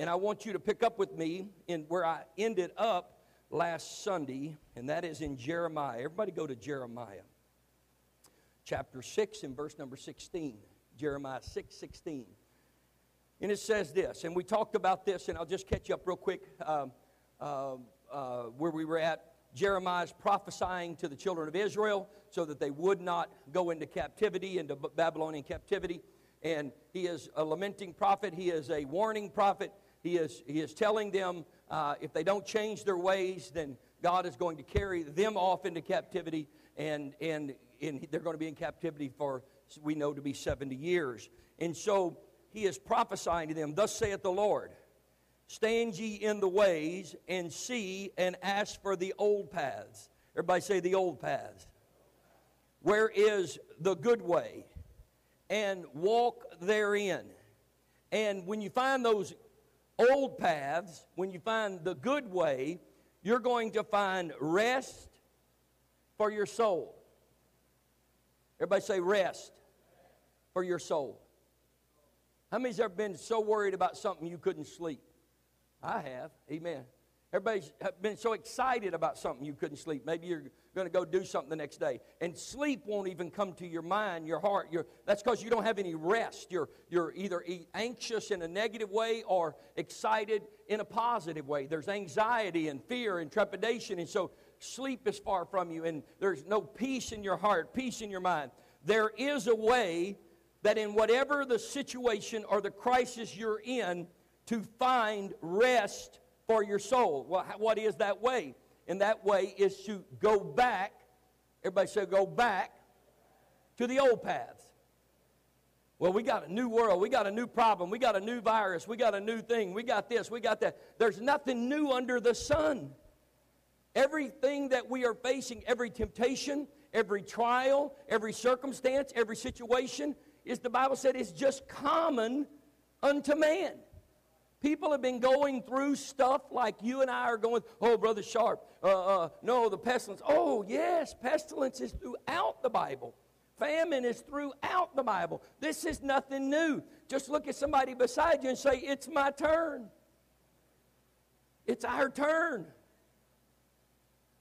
And I want you to pick up with me in where I ended up last Sunday, and that is in Jeremiah. Everybody go to Jeremiah chapter 6 and verse number 16. Jeremiah 6 16. And it says this, and we talked about this, and I'll just catch you up real quick um, uh, uh, where we were at. Jeremiah's prophesying to the children of Israel so that they would not go into captivity, into Babylonian captivity. And he is a lamenting prophet, he is a warning prophet. He is, he is telling them uh, if they don't change their ways, then God is going to carry them off into captivity, and, and, and they're going to be in captivity for, we know, to be 70 years. And so he is prophesying to them, Thus saith the Lord, stand ye in the ways and see and ask for the old paths. Everybody say the old paths. Where is the good way? And walk therein. And when you find those old paths, when you find the good way, you're going to find rest for your soul. Everybody say rest for your soul. How many's ever been so worried about something you couldn't sleep? I have. Amen. Everybody's been so excited about something you couldn't sleep. Maybe you're going to go do something the next day. And sleep won't even come to your mind, your heart. Your, that's because you don't have any rest. You're, you're either anxious in a negative way or excited in a positive way. There's anxiety and fear and trepidation. And so sleep is far from you. And there's no peace in your heart, peace in your mind. There is a way that in whatever the situation or the crisis you're in, to find rest for your soul. Well, what is that way? And that way is to go back. Everybody say, go back to the old paths. Well, we got a new world. We got a new problem. We got a new virus. We got a new thing. We got this. We got that. There's nothing new under the sun. Everything that we are facing, every temptation, every trial, every circumstance, every situation, is the Bible said is just common unto man. People have been going through stuff like you and I are going, oh, Brother Sharp, uh, uh, no, the pestilence. Oh, yes, pestilence is throughout the Bible. Famine is throughout the Bible. This is nothing new. Just look at somebody beside you and say, It's my turn. It's our turn.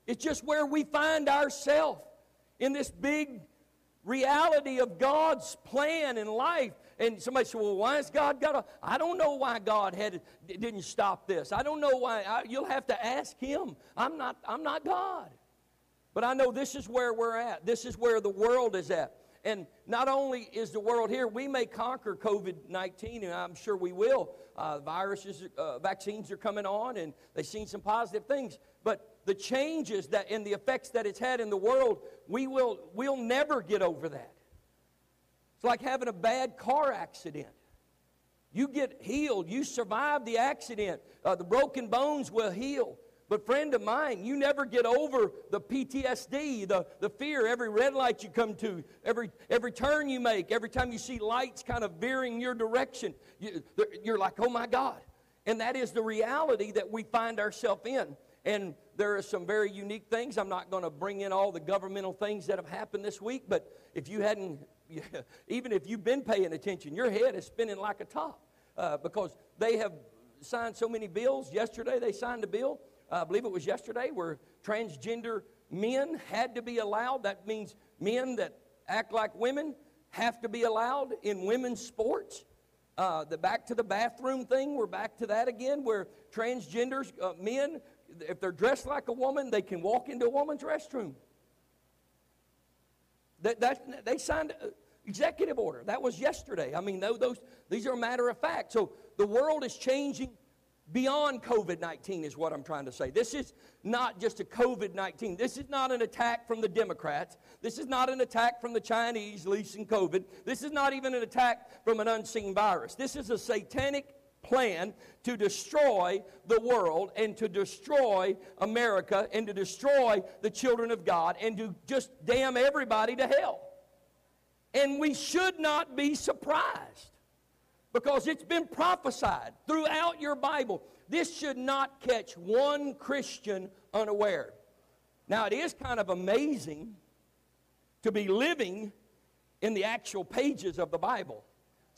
It's just where we find ourselves in this big reality of God's plan in life. And somebody said, well, why has God got a... I don't know why God had didn't stop this. I don't know why. I, you'll have to ask him. I'm not, I'm not God. But I know this is where we're at. This is where the world is at. And not only is the world here, we may conquer COVID 19, and I'm sure we will. Uh, viruses, uh, vaccines are coming on, and they've seen some positive things. But the changes that and the effects that it's had in the world, we will we'll never get over that. It's like having a bad car accident. You get healed, you survive the accident, uh, the broken bones will heal. But, friend of mine, you never get over the PTSD, the, the fear, every red light you come to, every, every turn you make, every time you see lights kind of veering your direction. You, you're like, oh my God. And that is the reality that we find ourselves in. And there are some very unique things. I'm not going to bring in all the governmental things that have happened this week, but if you hadn't, even if you've been paying attention, your head is spinning like a top uh, because they have signed so many bills. Yesterday, they signed a bill, uh, I believe it was yesterday, where transgender men had to be allowed. That means men that act like women have to be allowed in women's sports. Uh, the back to the bathroom thing, we're back to that again, where transgenders, uh, men if they're dressed like a woman, they can walk into a woman's restroom. That, that, they signed executive order. That was yesterday. I mean, those, these are a matter of fact. So the world is changing beyond COVID 19, is what I'm trying to say. This is not just a COVID 19. This is not an attack from the Democrats. This is not an attack from the Chinese leasing COVID. This is not even an attack from an unseen virus. This is a satanic plan to destroy the world and to destroy America and to destroy the children of God and to just damn everybody to hell. And we should not be surprised because it's been prophesied throughout your Bible. This should not catch one Christian unaware. Now, it is kind of amazing to be living in the actual pages of the Bible.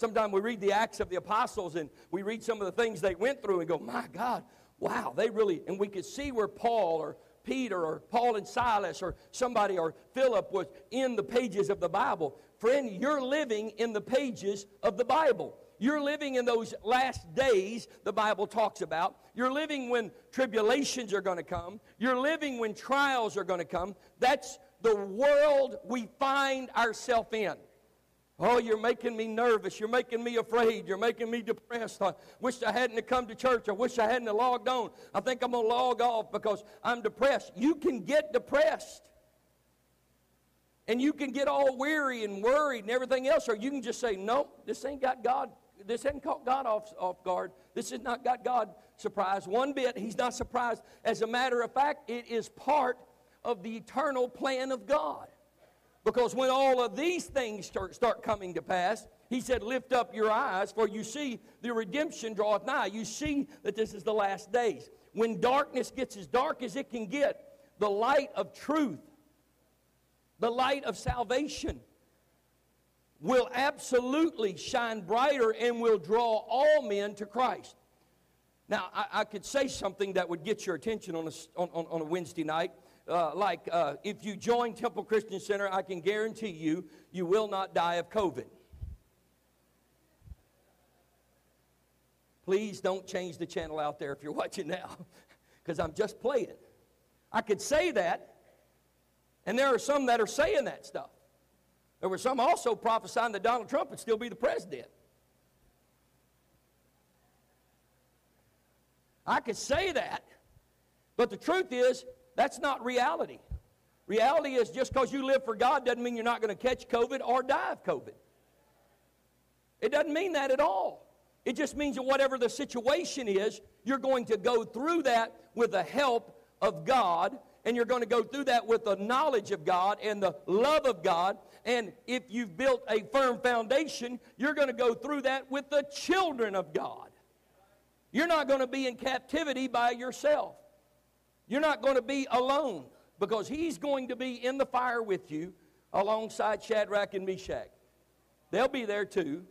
Sometimes we read the Acts of the Apostles and we read some of the things they went through and go, my God, wow, they really, and we could see where Paul or Peter or Paul and Silas or somebody or Philip was in the pages of the Bible. Friend, you're living in the pages of the Bible. You're living in those last days the Bible talks about. You're living when tribulations are going to come. You're living when trials are going to come. That's the world we find ourselves in. Oh, you're making me nervous. You're making me afraid. You're making me depressed. I wish I hadn't come to church. I wish I hadn't logged on. I think I'm going to log off because I'm depressed. You can get depressed. And you can get all weary and worried and everything else, or you can just say, no, this ain't got God. This hasn't caught God off, off guard. This has not got God surprised one bit. He's not surprised. As a matter of fact, it is part of the eternal plan of God. Because when all of these things start, start coming to pass, he said, Lift up your eyes, for you see the redemption draweth nigh. You see that this is the last days. When darkness gets as dark as it can get, the light of truth, the light of salvation, will absolutely shine brighter and will draw all men to Christ. Now, I, I could say something that would get your attention on a, on, on a Wednesday night uh, like uh, if you join Temple Christian Center, I can guarantee you, you will not die of COVID. Please don't change the channel out there if you're watching now, because I'm just playing. I could say that, and there are some that are saying that stuff. There were some also prophesying that Donald Trump would still be the president. I could say that, but the truth is, that's not reality. Reality is just because you live for God doesn't mean you're not going to catch COVID or die of COVID. It doesn't mean that at all. It just means that whatever the situation is, you're going to go through that with the help of God, and you're going to go through that with the knowledge of God and the love of God. And if you've built a firm foundation, you're going to go through that with the children of God. You're not going to be in captivity by yourself. You're not going to be alone because he's going to be in the fire with you alongside Shadrach and Meshach. They'll be there too,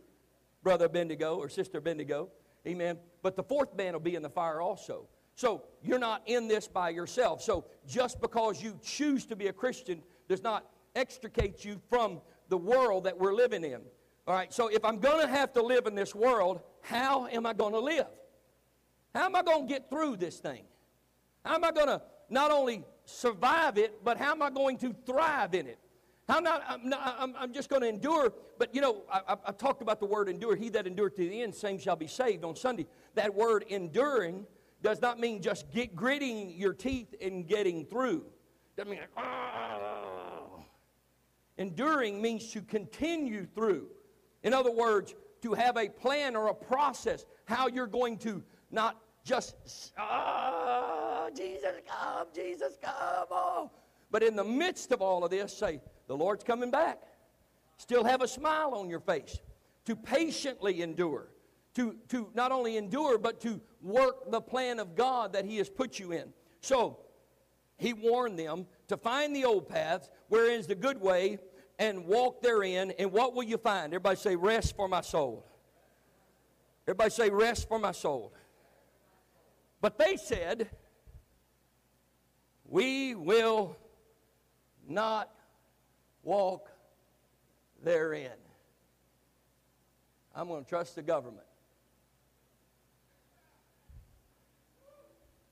Brother Abednego or Sister Abednego. Amen. But the fourth man will be in the fire also. So you're not in this by yourself. So just because you choose to be a Christian does not extricate you from the world that we're living in. All right, so if I'm going to have to live in this world, how am I going to live? How am I going to get through this thing? How am I going to not only survive it, but how am I going to thrive in it? How not, I'm, not, I'm, I'm just going to endure. But you know, I, I, talked about the word endure. He that endureth to the end, same shall be saved on Sunday. That word enduring does not mean just get, gritting your teeth and getting through. Doesn't mean like, oh. Enduring means to continue through. In other words, to have a plan or a process how you're going to not just, oh, Jesus, come, Jesus, come. Oh. But in the midst of all of this, say, the Lord's coming back. Still have a smile on your face. To patiently endure. To, to not only endure, but to work the plan of God that He has put you in. So, He warned them to find the old paths, wherein is the good way, and walk therein. And what will you find? Everybody say, rest for my soul. Everybody say, rest for my soul. But they said, We will not walk therein. I'm going to trust the government.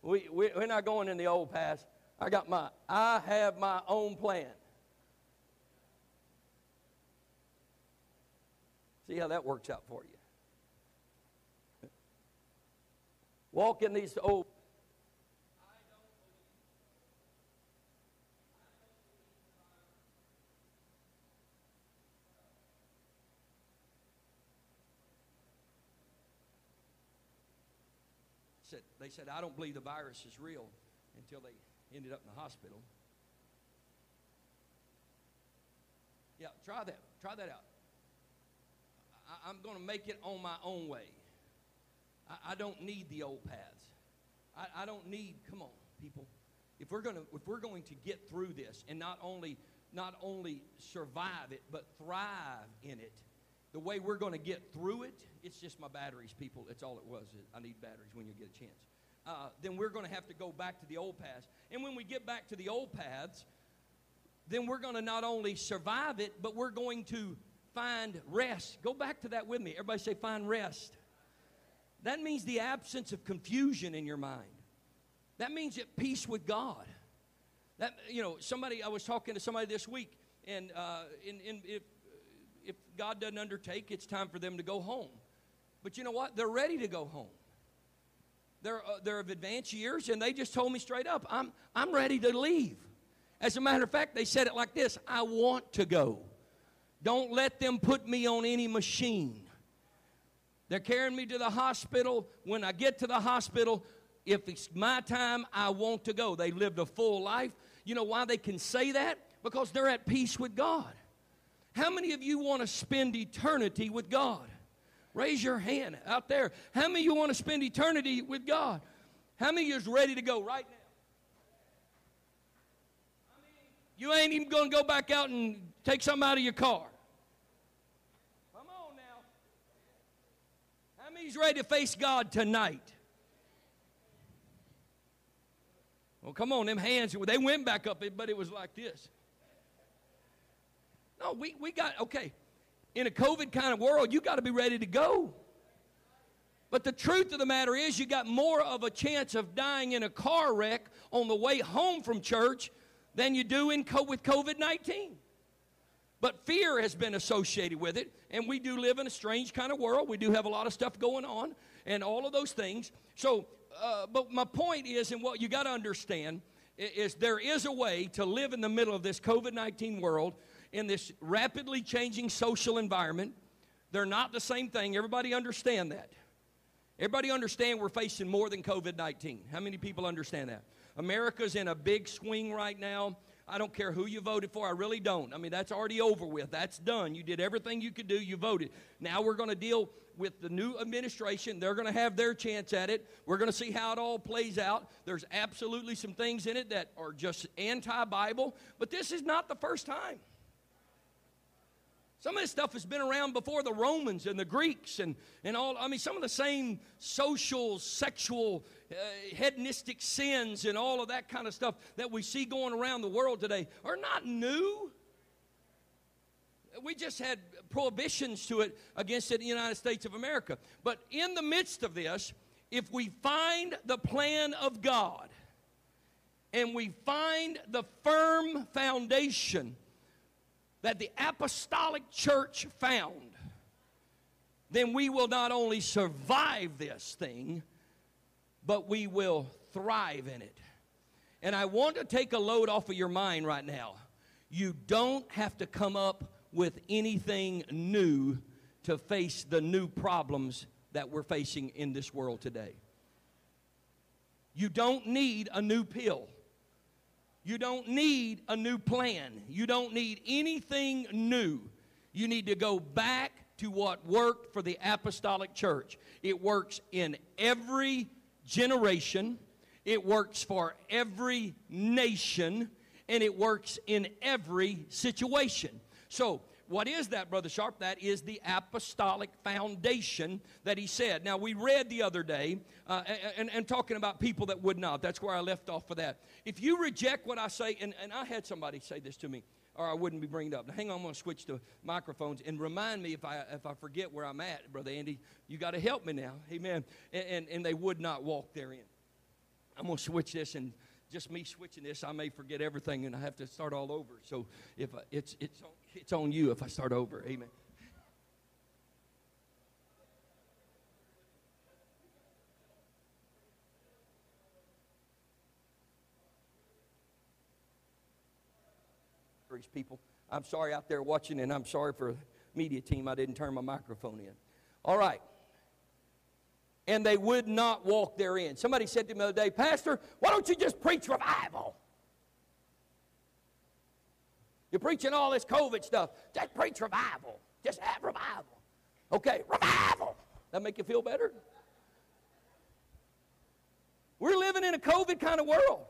We, we, we're not going in the old past. I got my, I have my own plan. See how that works out for you. walk in these old. Said, they said, I don't believe the virus is real until they ended up in the hospital. Yeah, try that. Try that out. I, I'm going to make it on my own way. I, I don't need the old paths. I, I don't need, come on, people. If we're, gonna, if we're going to get through this and not only, not only survive it, but thrive in it, the way we're going to get through it, it's just my batteries, people. That's all it was. I need batteries when you get a chance. Uh, then we're going to have to go back to the old paths. And when we get back to the old paths, then we're going to not only survive it, but we're going to find rest. Go back to that with me. Everybody say, find rest. That means the absence of confusion in your mind. That means at peace with God. That you know, somebody I was talking to somebody this week, and uh, in, in, if if God doesn't undertake, it's time for them to go home. But you know what? They're ready to go home. They're uh, they're of advanced years, and they just told me straight up, I'm I'm ready to leave. As a matter of fact, they said it like this: I want to go. Don't let them put me on any machine. They're carrying me to the hospital. When I get to the hospital, if it's my time, I want to go. They lived a full life. You know why they can say that? Because they're at peace with God. How many of you want to spend eternity with God? Raise your hand out there. How many you want to spend eternity with God? How many is ready to go right now? You ain't even going to go back out and take something out of your car. Come on now. How many's ready to face God tonight? Well, come on, them hands, they went back up, but it was like this. No, we, we got, okay, in a COVID kind of world, you got to be ready to go. But the truth of the matter is, you got more of a chance of dying in a car wreck on the way home from church than you do in co- with COVID 19. But fear has been associated with it, and we do live in a strange kind of world. We do have a lot of stuff going on, and all of those things. So uh, but my point is, and what you got to understand is there is a way to live in the middle of this COVID 19 world in this rapidly changing social environment. They're not the same thing. Everybody understand that. Everybody understand we're facing more than COVID 19. How many people understand that? America's in a big swing right now. I don't care who you voted for. I really don't. I mean, that's already over with. That's done. You did everything you could do. You voted. Now we're going to deal with the new administration. They're going to have their chance at it. We're going to see how it all plays out. There's absolutely some things in it that are just anti Bible, but this is not the first time. Some of this stuff has been around before the Romans and the Greeks and, and all. I mean, some of the same social, sexual, uh, hedonistic sins and all of that kind of stuff that we see going around the world today are not new we just had prohibitions to it against it in the United States of America. But in the midst of this, if we find the plan of God and we find the firm foundation that the apostolic church found, then we will not only survive this thing, but we will thrive in it. And I want to take a load off of your mind right now. You don't have to come up with anything new to face the new problems that we're facing in this world today. You don't need a new pill. You don't need a new plan. You don't need anything new. You need to go back to what worked for the apostolic church. It works in every generation, it works for every nation, and it works in every situation. So, what is that, Brother Sharp? That is the apostolic foundation that he said. Now, we read the other day, uh, and, and, talking about people that would not. That's where I left off for that. If you reject what I say, and, and I had somebody say this to me, or I wouldn't be bringing up. Now, hang on, I'm going to switch to microphones and remind me if I if I forget where I'm at, Brother Andy. You got to help me now, Amen. And, and, and they would not walk therein. I'm going to switch this and just me switching this, I may forget everything and I have to start all over. So if I, it's it's on, it's on you if I start over. Amen. people. I'm sorry out there watching, and I'm sorry for media team. I didn't turn my microphone in. All right and they would not walk therein. Somebody said to me the other day, Pastor, why don't you just preach revival? You're preaching all this COVID stuff. Just preach revival. Just have revival. Okay, revival. That make you feel better? We're living in a COVID kind of world.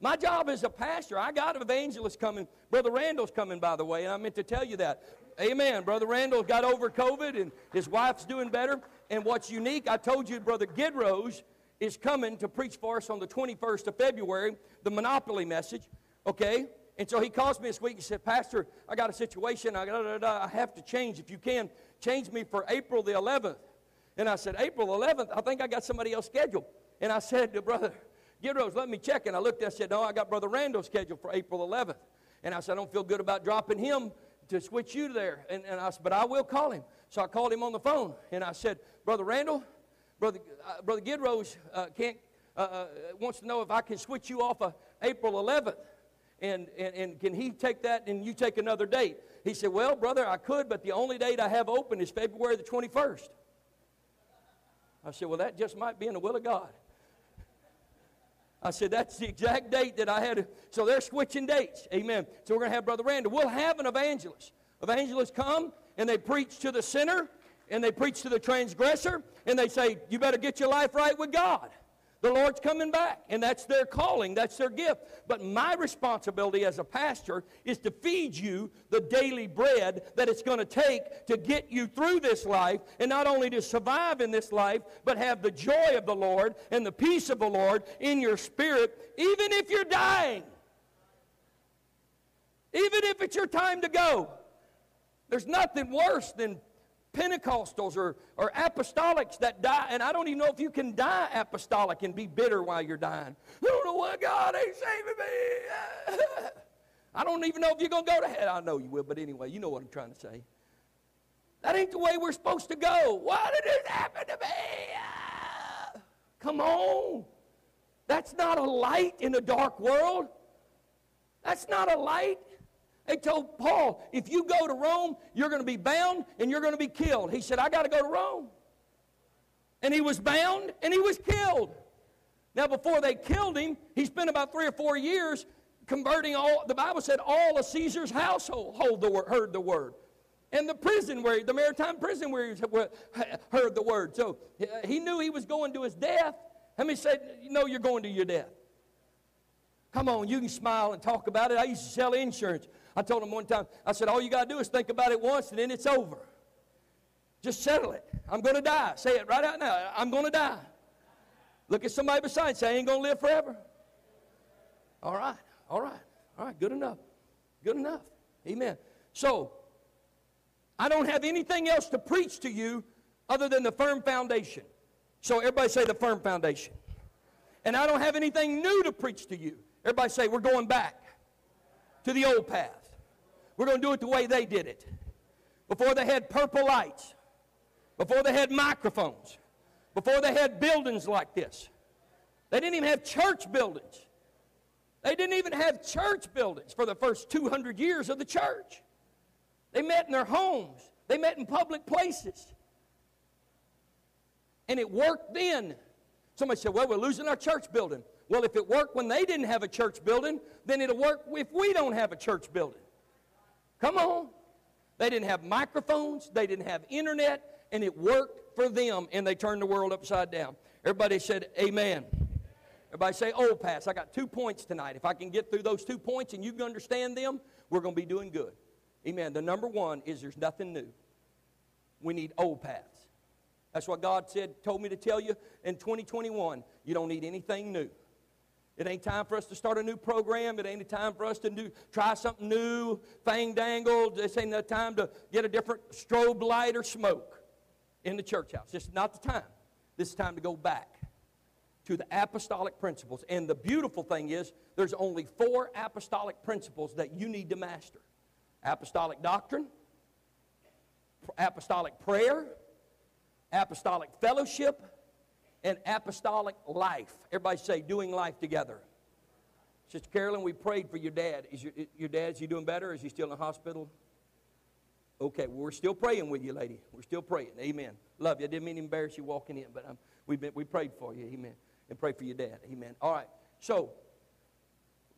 My job as a pastor, I got an evangelist coming. Brother Randall's coming, by the way, and I meant to tell you that. Amen. Brother Randall got over COVID and his wife's doing better. And what's unique, I told you, Brother Gidrose is coming to preach for us on the 21st of February, the Monopoly message. Okay? And so he calls me this week. He said, Pastor, I got a situation. I, I have to change. If you can, change me for April the 11th. And I said, April 11th? I think I got somebody else scheduled. And I said to Brother Gidrose, let me check. And I looked and I said, No, I got Brother Randall scheduled for April 11th. And I said, I don't feel good about dropping him to switch you there. And, and I said, But I will call him. So I called him on the phone. And I said, Brother Randall, Brother, uh, Brother Gidrose uh, can't, uh, uh wants to know if I can switch you off of April 11th. And, and, and can he take that and you take another date? He said, Well, brother, I could, but the only date I have open is February the 21st. I said, Well, that just might be in the will of God. I said, that's the exact date that I had. So they're switching dates. Amen. So we're going to have Brother Randall. We'll have an evangelist. Evangelists come and they preach to the sinner and they preach to the transgressor and they say, you better get your life right with God. The Lord's coming back, and that's their calling, that's their gift. But my responsibility as a pastor is to feed you the daily bread that it's going to take to get you through this life, and not only to survive in this life, but have the joy of the Lord and the peace of the Lord in your spirit, even if you're dying. Even if it's your time to go. There's nothing worse than Pentecostals or, or apostolics that die, and I don't even know if you can die apostolic and be bitter while you're dying. I don't know why God ain't saving me. I don't even know if you're going to go to hell. I know you will, but anyway, you know what I'm trying to say. That ain't the way we're supposed to go. Why did this happen to me? Come on. That's not a light in a dark world. That's not a light. They told Paul, if you go to Rome, you're going to be bound and you're going to be killed. He said, I got to go to Rome. And he was bound and he was killed. Now, before they killed him, he spent about three or four years converting all, the Bible said, all of Caesar's household hold the, heard the word. And the prison where, the Mamertine prison where he heard the word. So he knew he was going to his death. How many said, know you're going to your death? Come on, you can smile and talk about it. I used to sell insurance. I told him one time, I said, all you got to do is think about it once and then it's over. Just settle it. I'm going to die. Say it right out now. I'm going to die. Look at somebody beside you. Say, I ain't going to live forever. All right. All right. All right. Good enough. Good enough. Amen. So, I don't have anything else to preach to you other than the firm foundation. So, everybody say the firm foundation. And I don't have anything new to preach to you. Everybody say, we're going back to the old path. We're going to do it the way they did it. Before they had purple lights, before they had microphones, before they had buildings like this. They didn't even have church buildings. They didn't even have church buildings for the first 200 years of the church. They met in their homes, they met in public places. And it worked then. Somebody said, Well, we're losing our church building. Well, if it worked when they didn't have a church building, then it'll work if we don't have a church building. Come on. They didn't have microphones, they didn't have internet, and it worked for them, and they turned the world upside down. Everybody said, Amen. Everybody say, oh, Old Paths. I got two points tonight. If I can get through those two points and you can understand them, we're going to be doing good. Amen. The number one is there's nothing new. We need old paths. That's what God said, told me to tell you in 2021. You don't need anything new. It ain't time for us to start a new program. It ain't time for us to do, try something new, fang dangle. This ain't the time to get a different strobe light or smoke in the church house. This is not the time. This is time to go back to the apostolic principles. And the beautiful thing is, there's only four apostolic principles that you need to master apostolic doctrine, apostolic prayer, apostolic fellowship, and apostolic life. Everybody say, doing life together. Sister Carolyn, we prayed for your dad. Is your, your dad, is he doing better? Is he still in the hospital? Okay, well, we're still praying with you, lady. We're still praying. Amen. Love you. I didn't mean to embarrass you walking in, but um, we've been, we prayed for you. Amen. And pray for your dad. Amen. All right. So,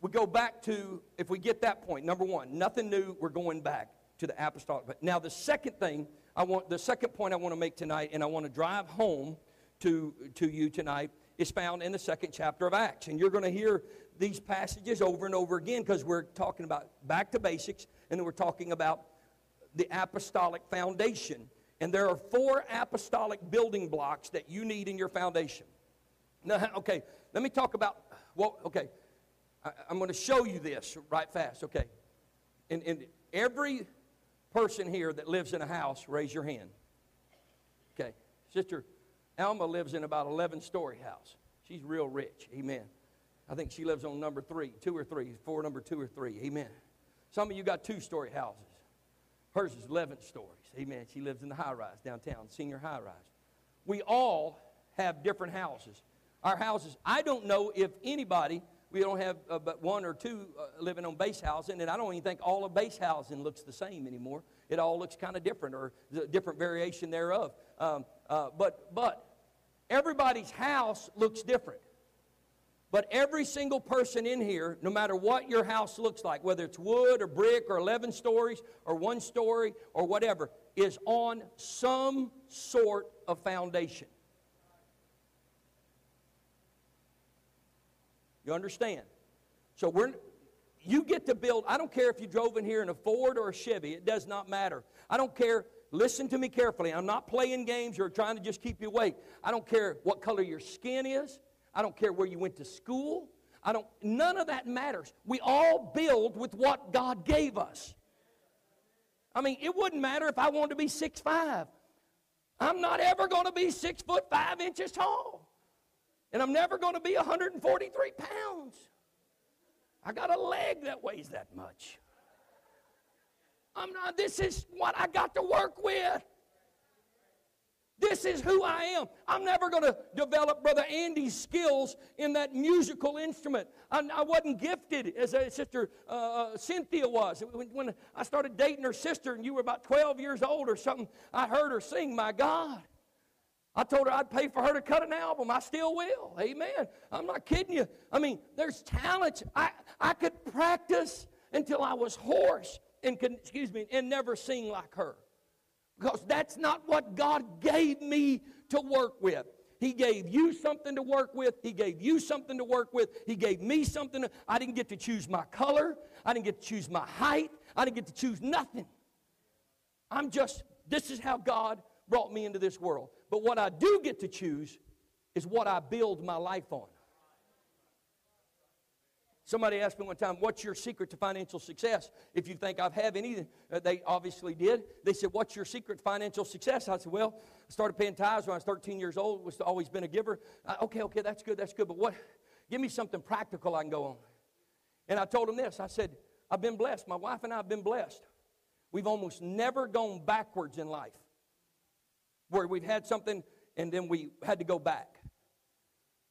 we go back to, if we get that point, number one, nothing new, we're going back to the apostolic. But now, the second thing I want, the second point I want to make tonight, and I want to drive home to, to you tonight is found in the second chapter of Acts. And you're going to hear these passages over and over again because we're talking about back to basics and we're talking about the apostolic foundation. And there are four apostolic building blocks that you need in your foundation. Now, okay, let me talk about, well, okay, I, am going to show you this right fast, okay. And, and every person here that lives in a house, raise your hand. Okay, Sister Alma lives in about 11 story house. She's real rich, amen. I think she lives on number three, two or three, four, number two or three, amen. Some of you got two story houses. Hers is 11 stories. Amen. She lives in the high rise downtown, senior high rise. We all have different houses. Our houses, I don't know if anybody, we don't have uh, but one or two uh, living on base housing, and I don't even think all of base housing looks the same anymore. It all looks kind of different or a different variation thereof. Um, uh, but, but everybody's house looks different. But every single person in here, no matter what your house looks like, whether it's wood or brick or 11 stories or one story or whatever, is on some sort of foundation. You understand? So we're you get to build. I don't care if you drove in here in a Ford or a Chevy, it does not matter. I don't care. Listen to me carefully. I'm not playing games or trying to just keep you awake. I don't care what color your skin is. I don't care where you went to school. I don't none of that matters. We all build with what God gave us. I mean, it wouldn't matter if I wanted to be six five. I'm not ever going to be six foot five inches tall. And I'm never going to be 143 pounds. I got a leg that weighs that much. I'm not, this is what I got to work with. This is who I am. I'm never going to develop Brother Andy's skills in that musical instrument. I, I wasn't gifted as a sister uh, uh, Cynthia was. When, when I started dating her sister and you were about 12 years old or something, I heard her sing, My God. I told her I'd pay for her to cut an album. I still will. Amen. I'm not kidding you. I mean, there's talent. I, I could practice until I was hoarse and excuse me, and never sing like her. Because that's not what God gave me to work with. He gave you something to work with. He gave you something to work with. He gave me something. To, I didn't get to choose my color. I didn't get to choose my height. I didn't get to choose nothing. I'm just, this is how God brought me into this world. But what I do get to choose is what I build my life on. Somebody asked me one time, What's your secret to financial success? If you think I've had any, uh, they obviously did. They said, What's your secret to financial success? I said, Well, I started paying tithes when I was 13 years old, was always been a giver. Uh, okay, okay, that's good, that's good. But what? Give me something practical I can go on. And I told them this I said, I've been blessed. My wife and I have been blessed. We've almost never gone backwards in life where we've had something and then we had to go back.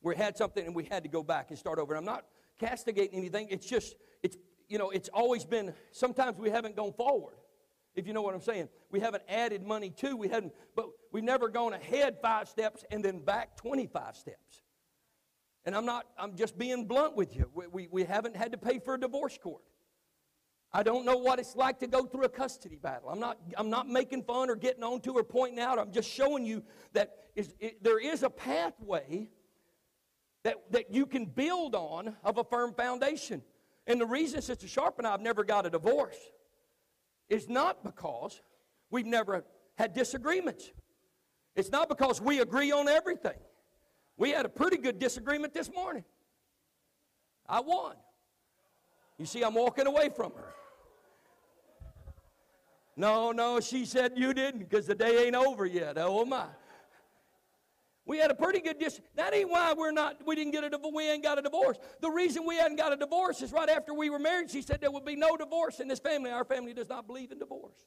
We had something and we had to go back and start over. And I'm not castigating anything. It's just, it's, you know, it's always been, sometimes we haven't gone forward, if you know what I'm saying. We haven't added money to, we hadn't, but we've never gone ahead five steps and then back 25 steps. And I'm not, I'm just being blunt with you. We, we, we haven't had to pay for a divorce court. I don't know what it's like to go through a custody battle. I'm not, I'm not making fun or getting on to or pointing out. I'm just showing you that is, it, there is a pathway that, that you can build on of a firm foundation. And the reason Sister Sharp and I have never got a divorce is not because we've never had disagreements. It's not because we agree on everything. We had a pretty good disagreement this morning. I won. You see, I'm walking away from her. No, no, she said you didn't because the day ain't over yet. Oh my. We had a pretty good dis. That ain't why we're not. We didn't get a. We ain't got a divorce. The reason we hadn't got a divorce is right after we were married. She said there would be no divorce in this family. Our family does not believe in divorce.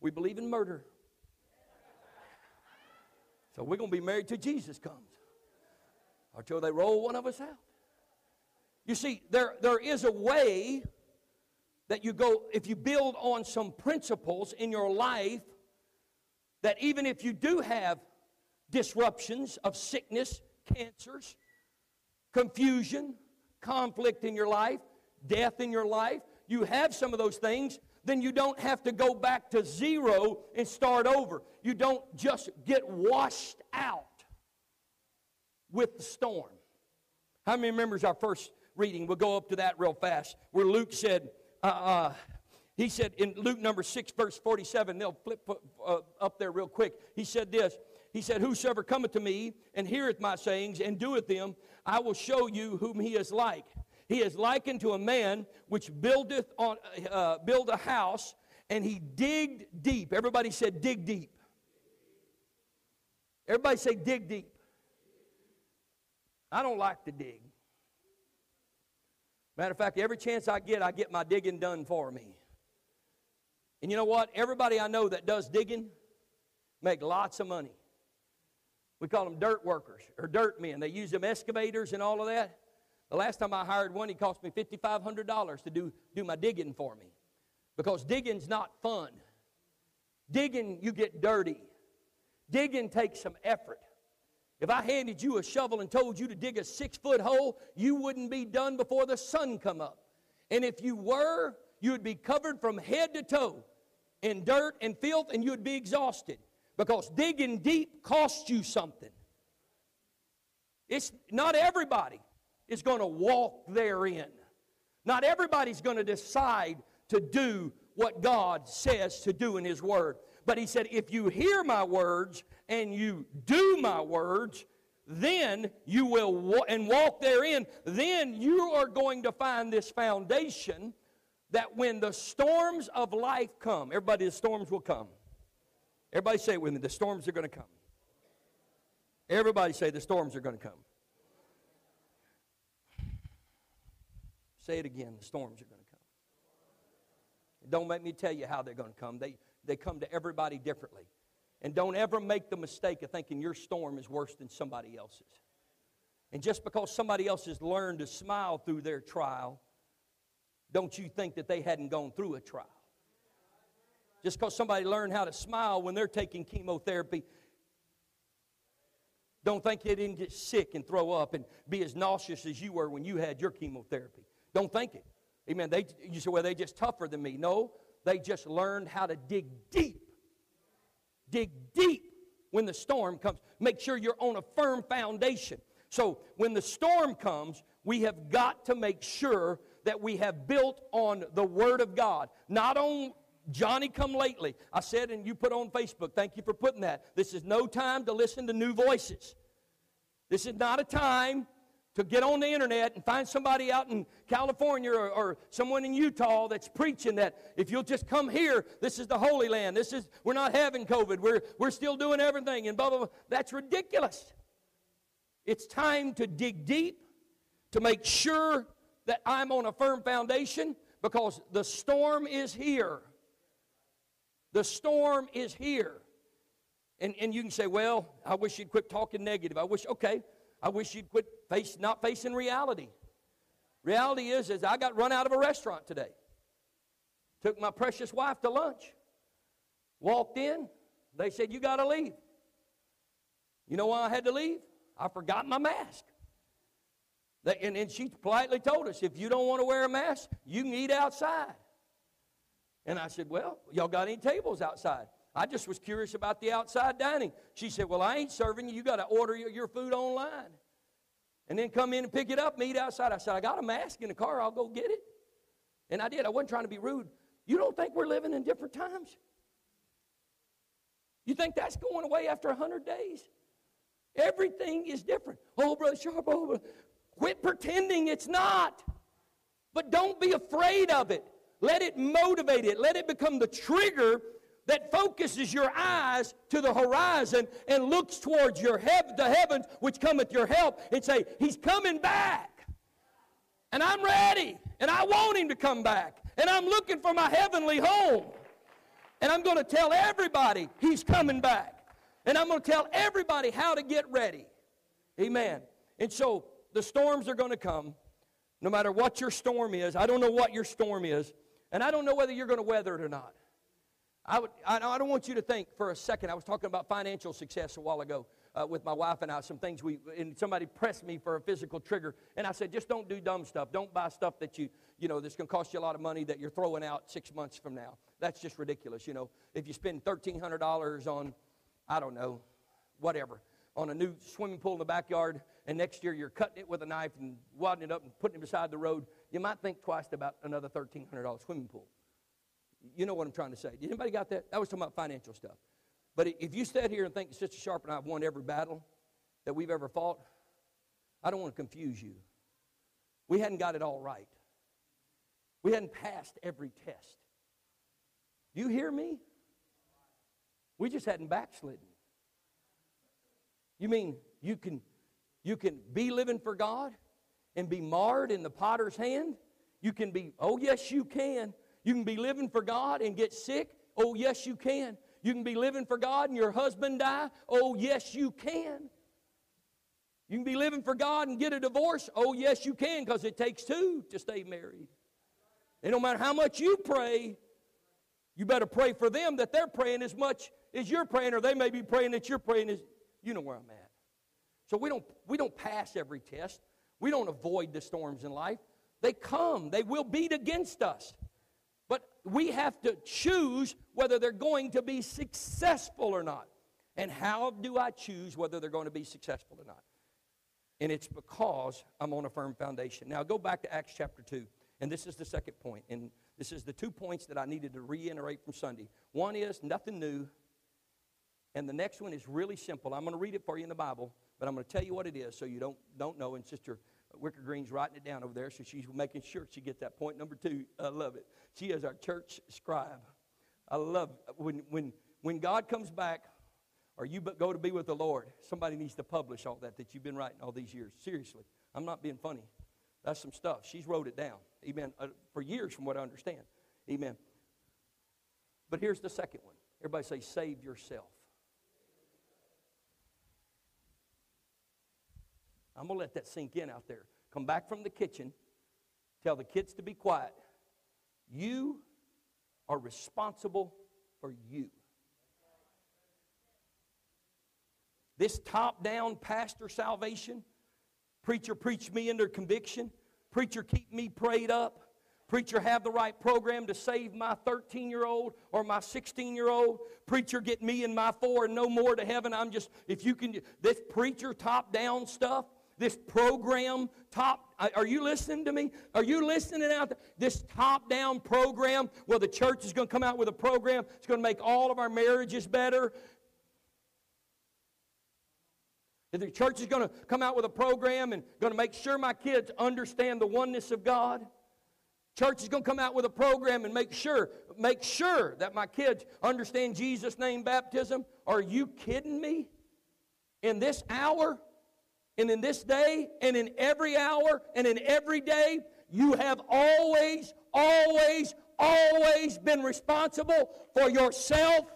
We believe in murder. So we're to be married till Jesus comes, or till they roll one of us out. You see, there there is a way that you go if you build on some principles in your life. That even if you do have disruptions of sickness, cancers, confusion, conflict in your life, death in your life, you have some of those things, then you don't have to go back to zero and start over. You don't just get washed out with the storm. How many remembers our first reading? We'll go up to that real fast, where Luke said, uh, uh, He said in Luke number 6, verse 47, they'll flip uh, up there real quick. He said this He said, Whosoever cometh to me and heareth my sayings and doeth them, I will show you whom he is like. He is likened to a man which buildeth on, uh, build a house, and he digged deep. Everybody said, dig deep. Everybody say, dig deep. I don't like to dig. Matter of fact, every chance I get, I get my digging done for me. And you know what? Everybody I know that does digging make lots of money. We call them dirt workers or dirt men. They use them excavators and all of that. The last time I hired one, he cost me $5,500 to do, do my digging for me. Because digging's not fun. Digging, you get dirty. Digging takes some effort. If I handed you a shovel and told you to dig a six foot hole, you wouldn't be done before the sun come up. And if you were, you would be covered from head to toe in dirt and filth and you would be exhausted because digging deep costs you something. It's not everybody is going to walk therein. Not everybody's going to decide to do what God says to do in His Word. But He said, if you hear my words and you do my words, then you will and walk therein, then you are going to find this foundation that when the storms of life come, everybody, the storms will come. Everybody say it with me the storms are going to come. Everybody say the storms are going to come. Say it again the storms are going to come. Don't make me tell you how they're going to come. They, they come to everybody differently. And don't ever make the mistake of thinking your storm is worse than somebody else's. And just because somebody else has learned to smile through their trial, don't you think that they hadn't gone through a trial. Just because somebody learned how to smile when they're taking chemotherapy, don't think they didn't get sick and throw up and be as nauseous as you were when you had your chemotherapy. Don't think it. Amen. They, you say, well, they just tougher than me. No, they just learned how to dig deep. Dig deep when the storm comes. Make sure you're on a firm foundation. So when the storm comes, we have got to make sure that we have built on the Word of God, not on Johnny come lately. I said, and you put on Facebook, thank you for putting that. This is no time to listen to new voices. This is not a time to get on the internet and find somebody out in California or, or, someone in Utah that's preaching that if you'll just come here, this is the Holy Land. This is we're not having COVID. We're we're still doing everything and blah blah blah. That's ridiculous. It's time to dig deep to make sure that I'm on a firm foundation because the storm is here. The storm is here. And, and you can say, well, I wish you'd quit talking negative. I wish, okay, I wish you'd quit face, not facing reality. Reality is, is I got run out of a restaurant today. Took my precious wife to lunch. Walked in. They said, you got to leave. You know why I had to leave? I forgot my mask. They, and, and she politely told us, if you don't want to wear a mask, you can eat outside. And I said, well, y'all got any tables outside? I just was curious about the outside dining. She said, well, I ain't serving you. You got to order your, food online. And then come in and pick it up, meet outside. I said, I got a mask in the car. I'll go get it. And I did. I wasn't trying to be rude. You don't think we're living in different times? You think that's going away after 100 days? Everything is different. Oh, Brother Sharp, oh, brother. Quit pretending it's not. But don't be afraid of it. Let it motivate it. Let it become the trigger that focuses your eyes to the horizon and looks towards your hev- the heavens which cometh your help and say, He's coming back. And I'm ready. And I want him to come back. And I'm looking for my heavenly home. And I'm going to tell everybody he's coming back. And I'm going to tell everybody how to get ready. Amen. And so the storms are going to come, no matter what your storm is. I don't know what your storm is, and I don't know whether you're going to weather it or not. I, would, I, don't want you to think for a second. I was talking about financial success a while ago uh, with my wife and I. Some things we and somebody pressed me for a physical trigger, and I said, just don't do dumb stuff. Don't buy stuff that you you know that's going to cost you a lot of money that you're throwing out six months from now. That's just ridiculous. You know, if you spend thirteen hundred dollars on, I don't know, whatever, on a new swimming pool in the backyard, and next year you're cutting it with a knife and wadding it up and putting it beside the road, you might think twice about another $1,300 swimming pool. you know what I'm trying to say. Did anybody got that? That was talking about financial stuff. But if you sat here and think Sister Sharp and I have won every battle that we've ever fought, I don't want to confuse you. We hadn't got it all right. We hadn't passed every test. Do you hear me? We just hadn't backslidden. You mean you can you can be living for God and be marred in the potter's hand? You can be, oh yes, you can. You can be living for God and get sick. Oh yes, you can. You can be living for God and your husband die. Oh yes, you can. You can be living for God and get a divorce. Oh yes, you can, because it takes two to stay married. And no matter how much you pray, you better pray for them that they're praying as much as you're praying, or they may be praying that you're praying as you know where I'm at. So we don't we don't pass every test. We don't avoid the storms in life. They come, they will beat against us. But we have to choose whether they're going to be successful or not. And how do I choose whether they're going to be successful or not? And it's because I'm on a firm foundation. Now go back to Acts chapter 2. And this is the second point. And this is the two points that I needed to reiterate from Sunday. One is nothing new. And the next one is really simple. I'm going to read it for you in the Bible, but I'm going to tell you what it is so you don't, don't know. And Sister Wicker Green's writing it down over there, so she's making sure she gets that point. Number two, I love it. She is our church scribe. I love when, when, when God comes back or you go to be with the Lord, somebody needs to publish all that that you've been writing all these years. Seriously. I'm not being funny. That's some stuff. She's wrote it down. Amen. Uh, for years, from what I understand. Amen. But here's the second one. Everybody say, save yourself. I'm going to let that sink in out there. Come back from the kitchen, tell the kids to be quiet. You are responsible for you. This top down pastor salvation, preacher preach me into conviction, preacher keep me prayed up, Preacher, have the right program to save my 13 year old or my 16 year old. Preacher, get me and my four and no more to heaven. I'm just, if you can, this preacher top down stuff, this program top uh, are you listening to me? Are you listening out there? this top down program well the church is going to come out with a program it's going to make all of our marriages better. The church is going to come out with a program and going to make sure my kids understand the oneness of god. Church is going to come out with a program and make sure make sure that my kids understand jesus name baptism. Are you kidding me? In this hour and in this day and in every hour and in every day, you have always, always, always been responsible for yourself.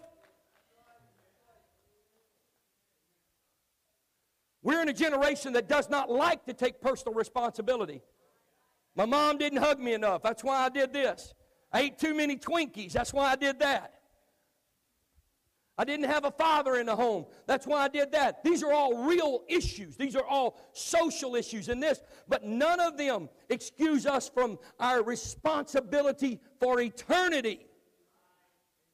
We're in a generation that does not like to take personal responsibility. My mom didn't hug me enough. That's why I did this. I ate too many Twinkies. That's why I did that. I didn't have a father in the home. That's why I did that. These are all real issues. These are all social issues in this, but none of them excuse us from our responsibility for eternity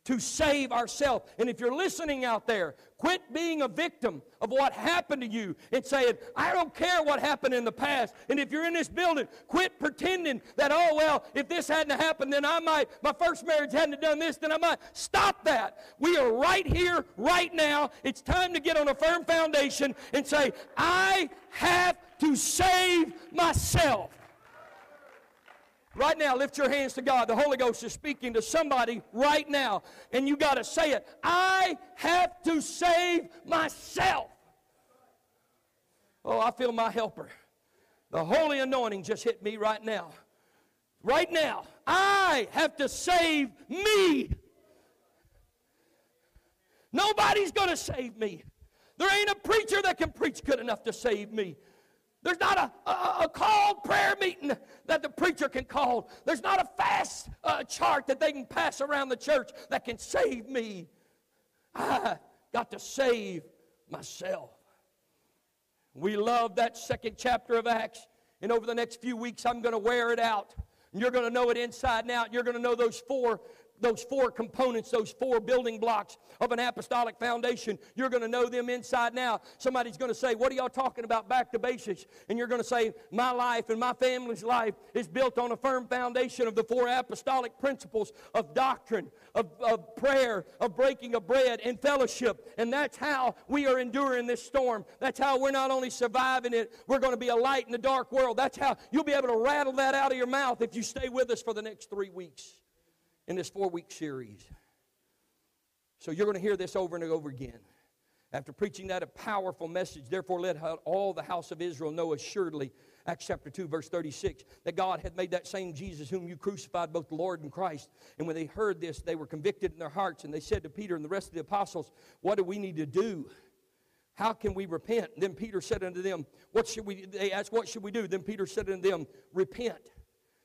to save ourselves. And if you're listening out there, quit being a victim of what happened to you and saying, I don't care what happened in the past. And if you're in this building, quit pretending that, oh, well, if this hadn't happened, then I might, my first marriage hadn't done this, then I might. Stop that. We are right here, right now. It's time to get on a firm foundation and say, I have to save myself. Right now, lift your hands to God. The Holy Ghost is speaking to somebody right now, and you got to say it. I have to save myself. Oh, I feel my helper. The holy anointing just hit me right now. Right now, I have to save me. Nobody's going to save me. There ain't a preacher that can preach good enough to save me. There's not a, a, a, called prayer meeting that the preacher can call. There's not a fast uh, chart that they can pass around the church that can save me. I got to save myself. We love that second chapter of Acts. And over the next few weeks, I'm going to wear it out. And you're going to know it inside and out. You're going to know those four those four components, those four building blocks of an apostolic foundation. You're going to know them inside now. Somebody's going to say, What are y'all talking about back to basics? And you're going to say, My life and my family's life is built on a firm foundation of the four apostolic principles of doctrine, of, of prayer, of breaking of bread, and fellowship. And that's how we are enduring this storm. That's how we're not only surviving it, we're going to be a light in the dark world. That's how you'll be able to rattle that out of your mouth if you stay with us for the next three weeks in this four week series. So you're going to hear this over and over again. After preaching that a powerful message, therefore let all the house of Israel know assuredly, Acts chapter 2, verse 36, that God had made that same Jesus whom you crucified, both the Lord and Christ. And when they heard this, they were convicted in their hearts, and they said to Peter and the rest of the apostles, What do we need to do? How can we repent? then Peter said unto them, What should we they asked, What should we do? Then Peter said unto them, Repent.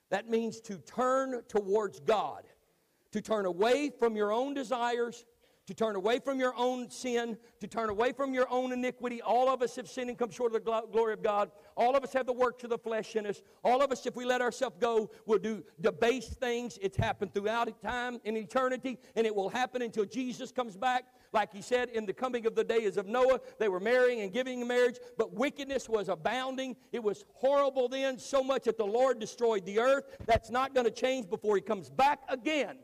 That means to turn towards God to turn away from your own desires, to turn away from your own sin, to turn away from your own iniquity. All of us have sinned and come short of the glory of God. All of us have the works of the flesh in us. All of us, if we let ourselves go, will do debased things. It's happened throughout time in eternity, and it will happen until Jesus comes back. Like he said, in the coming of the days of Noah, they were marrying and giving in marriage, but wickedness was abounding. It was horrible then, so much that the Lord destroyed the earth. That's not going to change before he comes back again.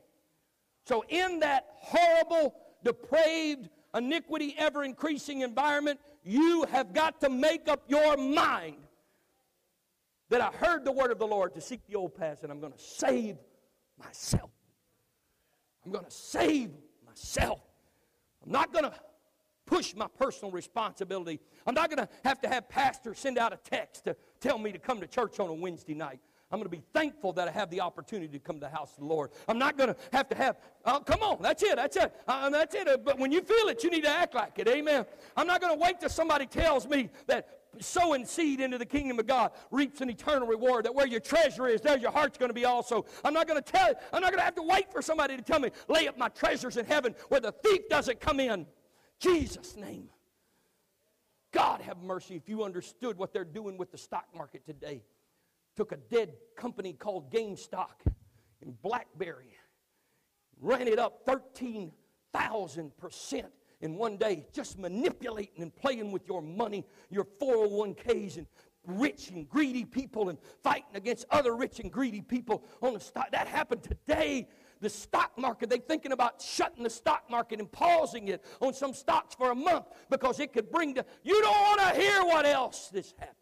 So, in that horrible, depraved, iniquity ever increasing environment, you have got to make up your mind that I heard the word of the Lord to seek the old paths and I'm going to save myself. I'm going to save myself. I'm not going to push my personal responsibility. I'm not going to have to have pastors send out a text to tell me to come to church on a Wednesday night. I'm going to be thankful that I have the opportunity to come to the house of the Lord. I'm not going to have to have, oh, come on, that's it, that's it, uh, that's it. But when you feel it, you need to act like it. Amen. I'm not going to wait till somebody tells me that sowing seed into the kingdom of God reaps an eternal reward. That where your treasure is, there your heart's going to be also. I'm not going to tell, I'm not going to have to wait for somebody to tell me, lay up my treasures in heaven where the thief doesn't come in. Jesus' name. God have mercy if you understood what they're doing with the stock market today took a dead company called GameStop in Blackberry, ran it up 13,000% in one day, just manipulating and playing with your money, your 401ks, and rich and greedy people and fighting against other rich and greedy people on the stock. That happened today. The stock market, they're thinking about shutting the stock market and pausing it on some stocks for a month because it could bring the. You don't want to hear what else this happening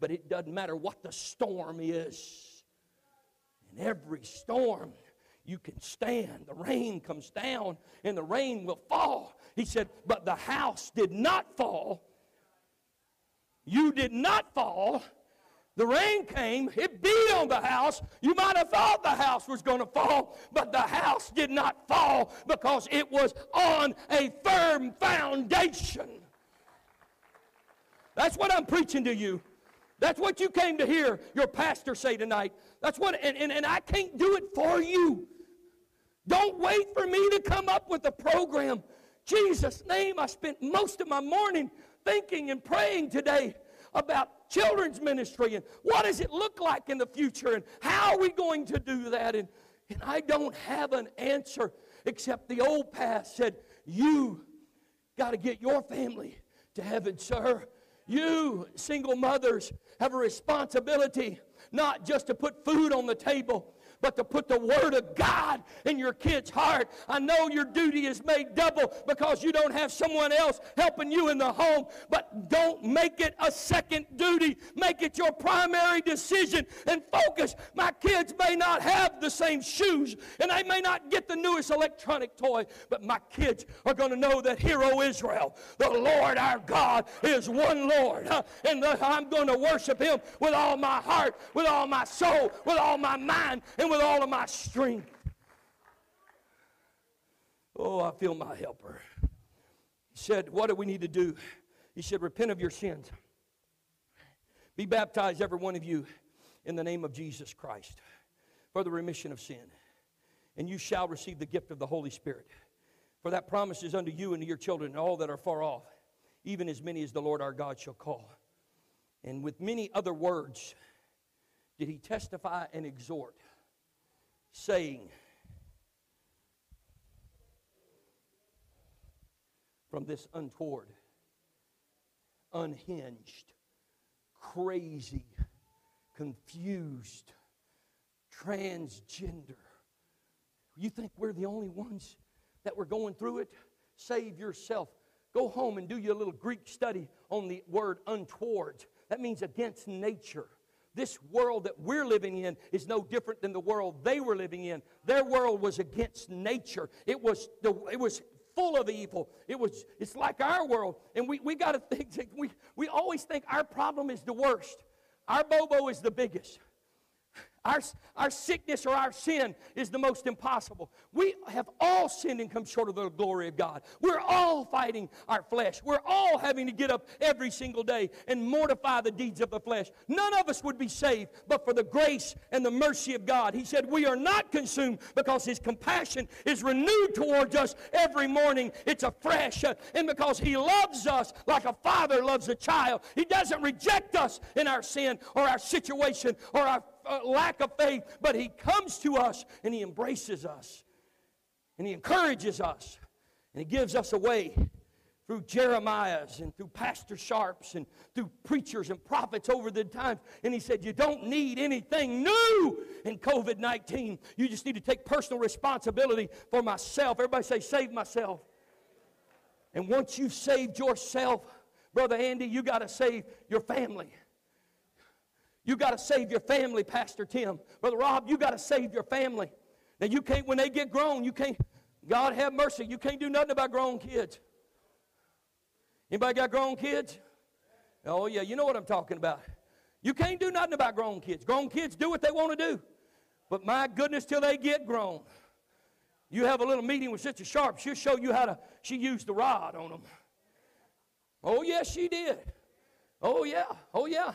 but it doesn't matter what the storm is. In every storm, you can stand. The rain comes down and the rain will fall. He said, But the house did not fall. You did not fall. The rain came, it beat on the house. You might have thought the house was going to fall, but the house did not fall because it was on a firm foundation. That's what I'm preaching to you. That's what you came to hear your pastor say tonight. That's what, and, and, and I can't do it for you. Don't wait for me to come up with a program. Jesus' name, I spent most of my morning thinking and praying today about children's ministry and what does it look like in the future and how are we going to do that. And, and I don't have an answer except the old past said, You got to get your family to heaven, sir. You, single mothers, have a responsibility not just to put food on the table, but to put the Word of God in your kid's heart. I know your duty is made double because you don't have someone else helping you in the home, but don't make it a second duty. Make it your primary decision and focus. My kids may not have the same shoes and they may not get the newest electronic toy, but my kids are going to know that Hero Israel, the Lord our God, is one Lord. And I'm going to worship Him with all my heart, with all my soul, with all my mind, and with all of my strength. Oh, I feel my helper. He said, What do we need to do? He said, Repent of your sins. Be baptized, every one of you, in the name of Jesus Christ for the remission of sin. And you shall receive the gift of the Holy Spirit. For that promise is unto you and to your children and all that are far off, even as many as the Lord our God shall call. And with many other words did he testify and exhort saying from this untoward, unhinged, crazy, confused, transgender. You think we're the only ones that were going through it? Save yourself. Go home and do your little Greek study on the word untoward. That means against nature. This world that we're living in is no different than the world they were living in. Their world was against nature. It was the, it was full of evil. It was it's like our world. And we, we got to think we, we always think our problem is the worst. Our bobo is the biggest. Our, our sickness or our sin is the most impossible. We have all sinned and come short of the glory of God. We're all fighting our flesh. We're all having to get up every single day and mortify the deeds of the flesh. None of us would be saved but for the grace and the mercy of God. He said, We are not consumed because His compassion is renewed towards us every morning. It's afresh. Uh, and because He loves us like a father loves a child, He doesn't reject us in our sin or our situation or our lack of faith, but He comes to us and He embraces us and He encourages us and He gives us a way through Jeremiah's and through Pastor Sharps and through preachers and prophets over the times. And he said, You don't need anything new in COVID 19. You just need to take personal responsibility for myself. Everybody say, Save myself. And once you've saved yourself, Brother Andy, you got to save your family. You got to save your family, Pastor Tim. Brother Rob, you got to save your family. Now, you can't, when they get grown, you can't, God have mercy, you can't do nothing about grown kids. Anybody got grown kids? Oh, yeah, you know what I'm talking about. You can't do nothing about grown kids. Grown kids do what they want to do. But my goodness, till they get grown. You have a little meeting with Sister Sharp, she'll show you how to, she used the rod on them. Oh, yes, she did. Oh, yeah. Oh, yeah.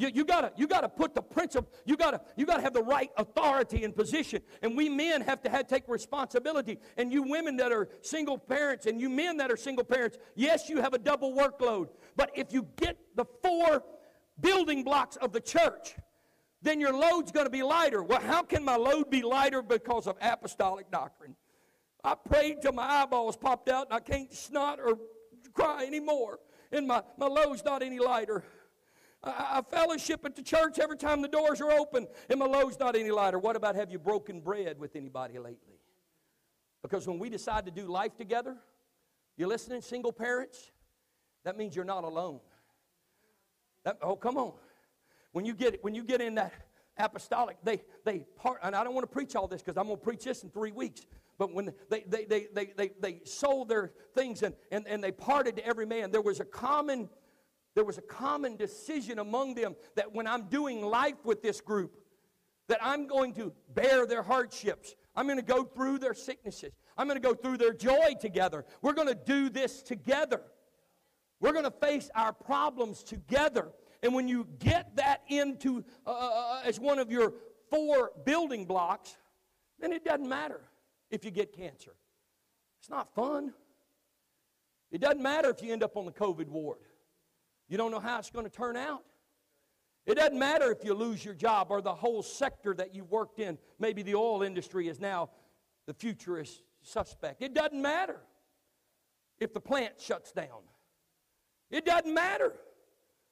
You, you gotta you gotta put the principle. You gotta you gotta have the right authority and position. And we men have to have, take responsibility. And you women that are single parents, and you men that are single parents, yes, you have a double workload. But if you get the four building blocks of the church, then your load's going to be lighter. Well, how can my load be lighter because of apostolic doctrine? I prayed till my eyeballs popped out and I can't snot or cry anymore. And my, my load's not any lighter. I, fellowship at the church every time the doors are open and my load's not any lighter. What about have you broken bread with anybody lately? Because when we decide to do life together, you listening, single parents? That means you're not alone. That, oh, come on. When you get when you get in that apostolic, they they part, and I don't want to preach all this because I'm going to preach this in three weeks. But when they they they they they, they sold their things and, and, and they parted to every man, there was a common there was a common decision among them that when I'm doing life with this group, that I'm going to bear their hardships. I'm going to go through their sicknesses. I'm going to go through their joy together. We're going to do this together. We're going to face our problems together. And when you get that into uh, uh, uh, as one of your four building blocks, then it doesn't matter if you get cancer. It's not fun. It doesn't matter if you end up on the COVID ward. You don't know how it's going to turn out. It doesn't matter if you lose your job or the whole sector that you worked in. Maybe the oil industry is now the future is suspect. It doesn't matter if the plant shuts down. It doesn't matter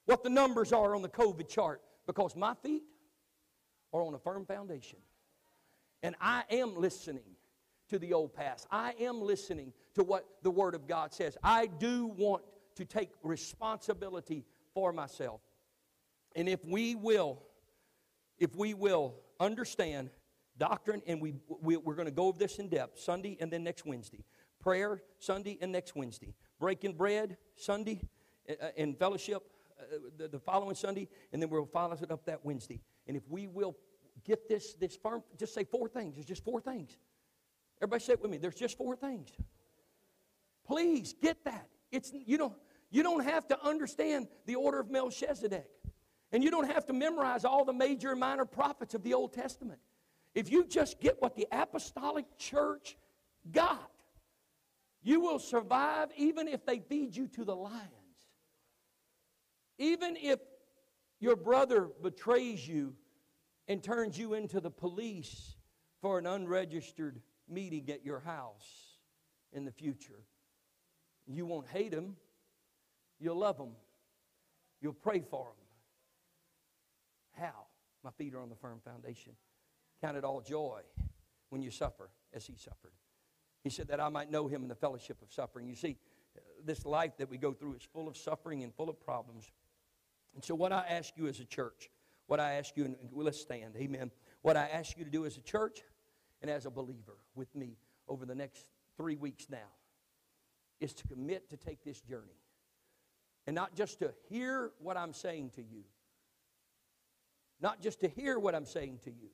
what the numbers are on the COVID chart because my feet are on a firm foundation. And I am listening to the old past. I am listening to what the Word of God says. I do want to take responsibility for myself. And if we will, if we will understand doctrine, and we, we, are going to go over this in depth Sunday and then next Wednesday. Prayer Sunday and next Wednesday. Breaking bread Sunday and uh, uh, fellowship uh, the, the following Sunday, and then we'll follow it up that Wednesday. And if we will get this, this firm, just say four things. There's just four things. Everybody say it with me. There's just four things. Please get that. It's you know you don't have to understand the order of Melchizedek. And you don't have to memorize all the major and minor prophets of the Old Testament. If you just get what the apostolic church got, you will survive even if they feed you to the lions. Even if your brother betrays you and turns you into the police for an unregistered meeting at your house in the future. You won't hate them. You'll love them. You'll pray for them. How? My feet are on the firm foundation. Count it all joy when you suffer as he suffered. He said that I might know him in the fellowship of suffering. You see, this life that we go through is full of suffering and full of problems. And so, what I ask you as a church, what I ask you, and let's stand, amen. What I ask you to do as a church and as a believer with me over the next three weeks now is to commit to take this journey. And not just to hear what I'm saying to you, not just to hear what I'm saying to you,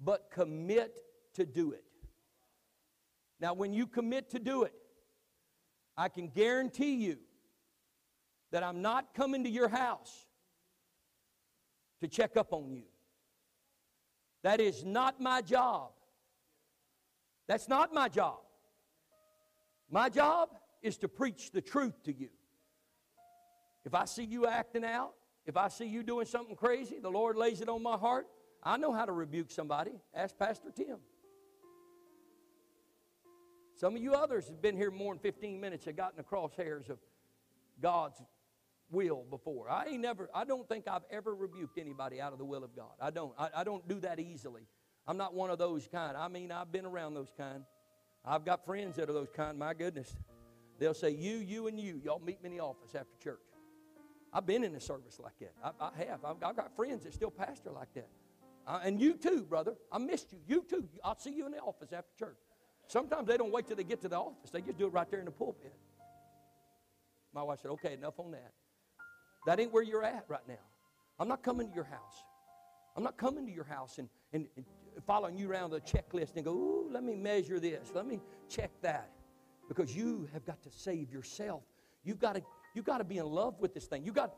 but commit to do it. Now, when you commit to do it, I can guarantee you that I'm not coming to your house to check up on you. That is not my job. That's not my job. My job is to preach the truth to you. If I see you acting out, if I see you doing something crazy, the Lord lays it on my heart, I know how to rebuke somebody. Ask Pastor Tim. Some of you others have been here more than 15 minutes have gotten the crosshairs of God's will before. I ain't never, I don't think I've ever rebuked anybody out of the will of God. I don't. I, I don't do that easily. I'm not one of those kind. I mean, I've been around those kind. I've got friends that are those kind. My goodness. They'll say, You, you, and you. Y'all meet me in the office after church. I've been in a service like that. I, I have. I've, I've, got friends that still pastor like that. Uh, and you too, brother. I missed you. You too. I'll see you in the office after church. Sometimes they don't wait till they get to the office, they just do it right there in the pulpit. My wife said, Okay, enough on that. That ain't where you're at right now. I'm not coming to your house. I'm not coming to your house and, and, and following you around the checklist and go, Ooh, let me measure this. Let me check that. Because you have got to save yourself. You've got to, you've got to be in love with this thing. You got,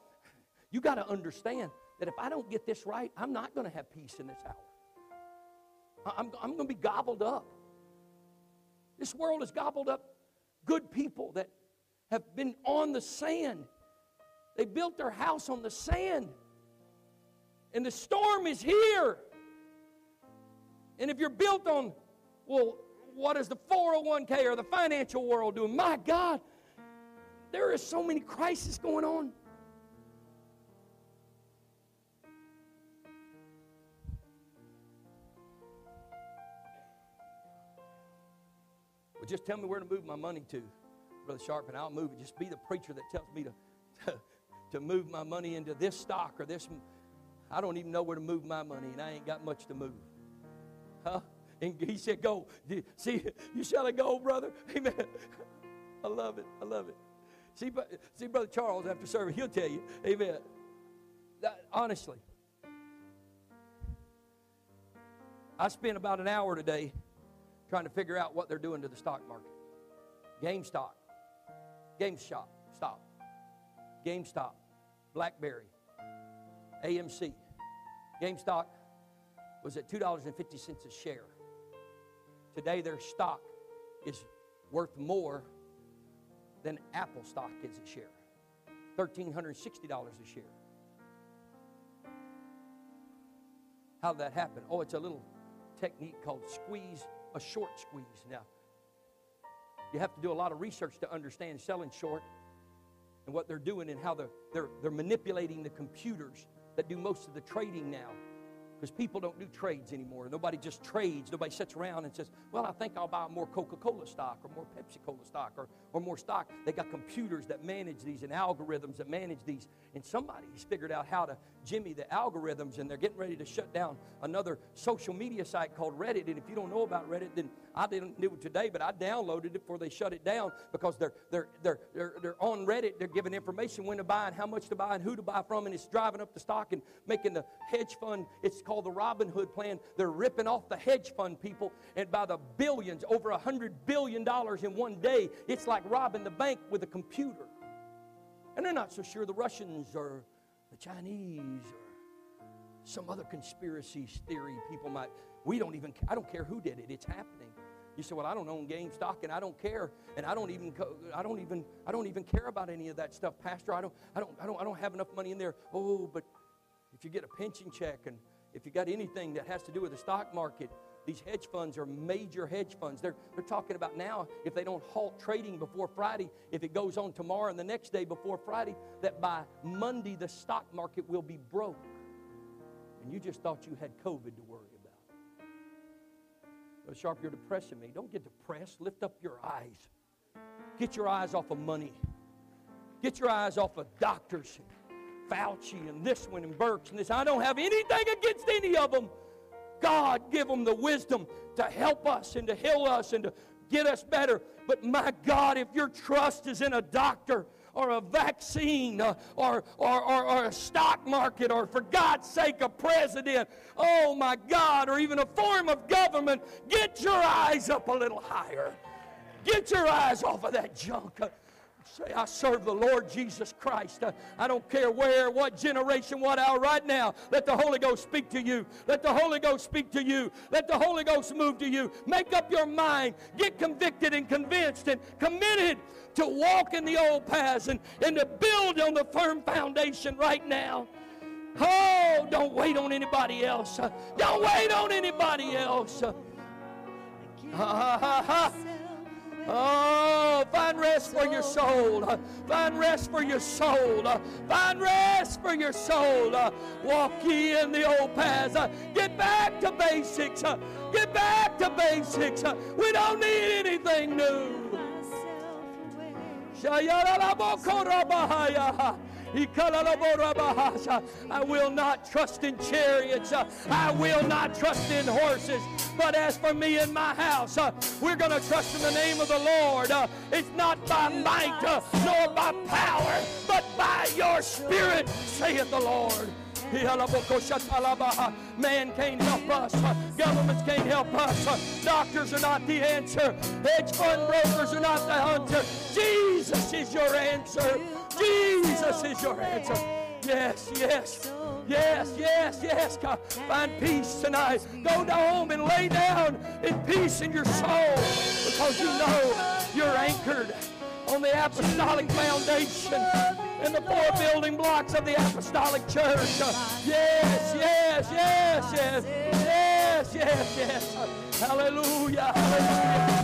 you got to understand that if I don't get this right, I'm not going to have peace in this hour. I'm, I'm going to be gobbled up. This world has gobbled up good people that have been on the sand. They built their house on the sand. And the storm is here. And if you're built on, well, what is the 401k or the financial world doing? My God, there is so many crises going on. Well, just tell me where to move my money to, Brother Sharp, and I'll move it. Just be the preacher that tells me to, to, to move my money into this stock or this. I don't even know where to move my money, and I ain't got much to move. Huh? And he said, Go. See, you shall go, brother. Amen. I love it. I love it. See, see, Brother Charles, after service, he'll tell you. Amen. That, honestly, I spent about an hour today trying to figure out what they're doing to the stock market. GameStop, GameStop, stop. GameStop, BlackBerry, AMC. GameStop was at $2.50 a share. Today, their stock is worth more than Apple stock is a share $1,360 a share. How did that happen? Oh, it's a little technique called squeeze a short squeeze. Now, you have to do a lot of research to understand selling short and what they're doing and how they're, they're, they're manipulating the computers that do most of the trading now because people don't do trades anymore. Nobody just trades. Nobody sits around and says, Well, I think I'll buy more Coca Cola stock or more Pepsi Cola stock or, or more stock. They got computers that manage these and algorithms that manage these. And somebody's figured out how to jimmy the algorithms, and they're getting ready to shut down another social media site called Reddit. And if you don't know about Reddit, then I didn't do it today, but I downloaded it before they shut it down because they're, they're, they're, they're, they're on Reddit. They're giving information when to buy and how much to buy and who to buy from, and it's driving up the stock and making the hedge fund. It's called the Robin Hood plan. They're ripping off the hedge fund people and by the billions, over a hundred billion dollars in one day. It's like robbing the bank with a computer. And they're not so sure the Russians or the Chinese or some other conspiracy theory people might. We don't even, I don't care who did it, it's happening. You say, "Well, I don't own GameStop, and I don't care, and I don't even, I don't even, I don't even care about any of that stuff, Pastor. I don't, I don't, I don't, I don't have enough money in there. Oh, but if you get a pension check and if you got anything that has to do with the stock market, These hedge funds are major hedge funds. They're, they're talking about now, if they don't halt trading before Friday, if it goes on tomorrow and the next day before Friday, that by Monday the stock market will be broke. And you just thought you had COVID to worry about. Sharp, you're depressing me. Don't get depressed. Lift up your eyes. Get your eyes off of money. Get your eyes off of doctors and Fauci and this one and Birx and this. I don't have anything against any of them. God, give them the wisdom to help us and to heal us and to get us better. But my God, if your trust is in a doctor or a vaccine uh, or, or, or, or, a stock market or, for God's sake, a president, oh my God, or even a form of government, get your eyes up a little higher. Get your eyes off of that junk. Say, I serve the Lord Jesus Christ. Uh, I don't care where, what generation, what hour, right now. Let the Holy Ghost speak to you. Let the Holy Ghost speak to you. Let the Holy Ghost move to you. Make up your mind. Get convicted and convinced and committed to walk in the old paths and, and to build on the firm foundation right now. Oh, don't wait on anybody else. Uh, don't wait on anybody else. Ha, ha, ha. Oh, find rest for your soul. Find rest for your soul. Find rest for your soul. Walk ye in the old paths. Get back to basics. Get back to basics. We don't need anything new. I will not trust in chariots. I will not trust in horses. But as for me and my house, uh, we're going to trust in the name of the Lord. Uh, it's not by might uh, nor by power, but by your spirit, saith the Lord. Man can't help us. Governments can't help us. Doctors are not the answer. Hedge fund brokers are not the answer. Jesus is your answer. Jesus is your answer. Yes, yes. Yes, yes, yes. God, find peace tonight. Go to home and lay down in peace in your soul because you know you're anchored on the apostolic foundation and the four building blocks of the apostolic church. Yes, yes, yes, yes, yes, yes, yes. Hallelujah, hallelujah.